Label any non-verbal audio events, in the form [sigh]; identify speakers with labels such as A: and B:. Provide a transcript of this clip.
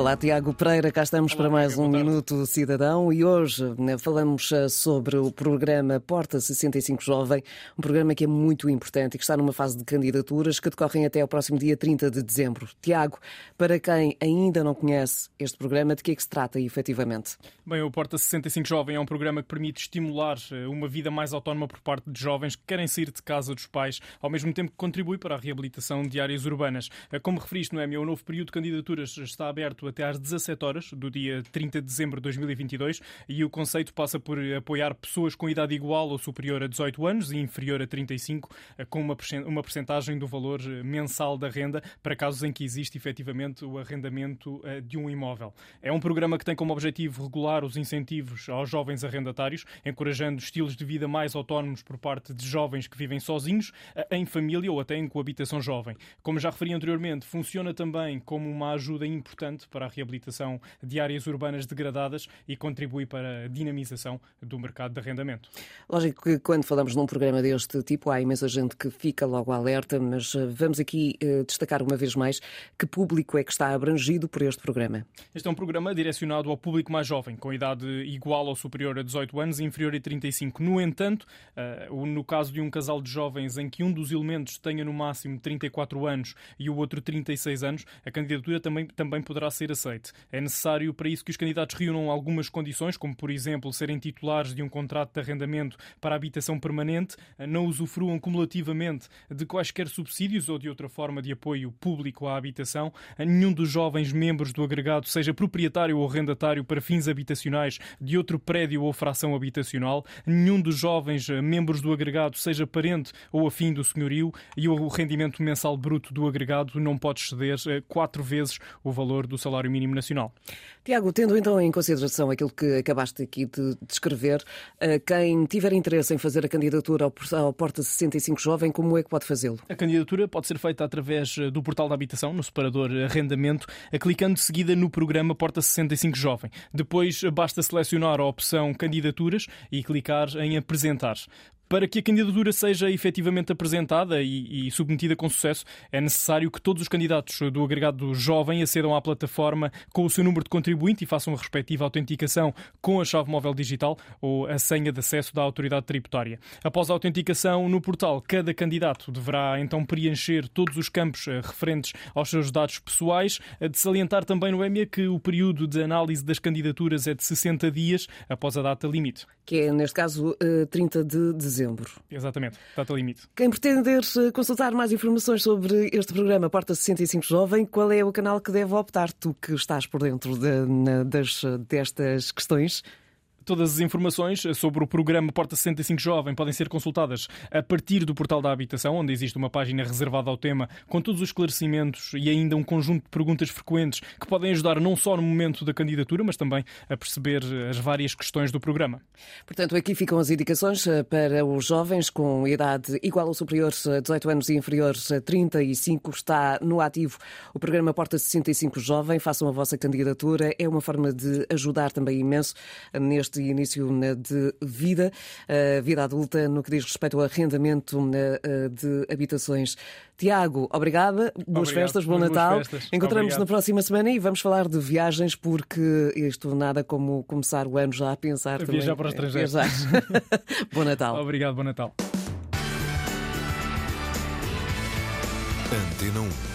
A: Olá, Tiago Pereira, cá estamos
B: Olá,
A: para mais um. Minuto Cidadão e hoje né, falamos eh, sobre o programa Porta 65 Jovem, um programa que é muito importante e que está numa fase de candidaturas que decorrem até ao próximo dia 30 de dezembro. Tiago, para quem ainda não conhece este programa, de que é que se trata efetivamente?
B: Bem, o Porta 65 Jovem é um programa que permite estimular eh, uma vida mais autónoma por parte de jovens que querem sair de casa dos pais, ao mesmo tempo que contribui para a reabilitação de áreas urbanas. Eh, Como referiste, Noémia, o novo período de candidaturas está aberto até às 17 horas do dia 30 de dezembro de 2022 e o conceito passa por apoiar pessoas com idade igual ou superior a 18 anos e inferior a 35, eh, com uma uma percentagem do valor eh, mensal da renda para casos em que existe efetivamente o arrendamento eh, de um imóvel. É um programa que tem como objetivo regular os incentivos aos jovens arrendatários, encorajando estilos de vida mais autónomos por parte de jovens que vivem sozinhos, em família ou até em coabitação jovem. Como já referi anteriormente, funciona também como uma ajuda importante para a reabilitação de áreas urbanas degradadas e contribui para a dinamização do mercado de arrendamento.
A: Lógico que quando falamos num programa deste tipo há imensa gente que fica logo alerta, mas eh, vamos aqui eh, destacar uma vez mais que público é que está abrangido por este programa.
B: Este é um programa direcionado ao público mais jovem, com idade igual ou superior a 18 anos e inferior a 35. No entanto, eh, no caso de um casal de jovens em que um dos elementos tenha no máximo 34 anos e o outro 36 anos, a candidatura também, também poderá ser aceite. É necessário para isso que os candidatos reúnam algumas condições, como por exemplo serem titulares de um contrato de arrendamento para habitação permanente, eh, não usufruam cumulativamente de quaisquer subsídios ou de outra forma de apoio público à habitação, eh, nenhum dos jovens membros do agregado seja proprietário ou arrendatário para fins habitacionais de outro prédio ou fração habitacional, nenhum dos jovens eh, membros do agregado seja parente ou afim do senhorio e o rendimento mensal bruto do agregado não pode exceder quatro vezes o valor do salário mínimo nacional.
A: Tiago, tendo então em consideração aquilo que acabaste aqui de descrever, eh, quem tiver interesse em fazer a candidatura ao Por- ao Porta 65 Jovem, como é que pode fazê-lo?
B: A candidatura pode ser feita através eh, do portal da habitação, no separador Arrendamento, eh, clicando de seguida no programa Porta 65 Jovem. Depois basta selecionar a opção Candidaturas e clicar em Apresentar. Para que a candidatura seja efetivamente apresentada e, e submetida com sucesso, é necessário que todos os candidatos do agregado jovem acedam à plataforma com o seu número de contribuinte e façam a respectiva autenticação com a chave móvel digital ou a senha de acesso da autoridade tributária. Após a autenticação no portal, cada candidato deverá então preencher todos os campos eh, referentes aos seus dados pessoais. De salientar também, Noémia, que o período de análise das candidaturas é de 60 dias após a data limite.
A: Que é, neste caso, eh, 30 de dezembro.
B: Exatamente, data limite.
A: Quem pretender eh, consultar mais informações sobre este programa Porta 65 Jovem, qual é o canal que deve optar? Tu que estás por dentro de- na- das, destas questões.
B: Todas as informações sobre o programa Porta 65 Jovem podem ser consultadas a partir do portal da habitação, onde existe uma página reservada ao tema com todos os esclarecimentos e ainda um conjunto de perguntas frequentes que podem ajudar não só no momento da candidatura, mas também a perceber as várias questões do programa.
A: Portanto, aqui ficam as indicações eh, para os jovens com idade igual ou superior a 18 anos e inferior a 35. Está no ativo o programa Porta 65 Jovem. Façam a vossa candidatura. É uma forma de ajudar também imenso neste início né, de vida, eh, vida adulta, no que diz respeito ao arrendamento né, eh, de habitações. Tiago, obrigada. Boas
B: Obrigado.
A: festas, bom
B: Boas
A: Natal.
B: festas.
A: Encontramos
B: Obrigado.
A: na próxima semana e vamos falar de viagens, porque isto nada como começar o ano já a pensar
B: A
A: também.
B: viajar para o estrangeiro.
A: Viajar. [laughs] Bom Natal.
B: Obrigado, bom Natal.
C: Antena 1.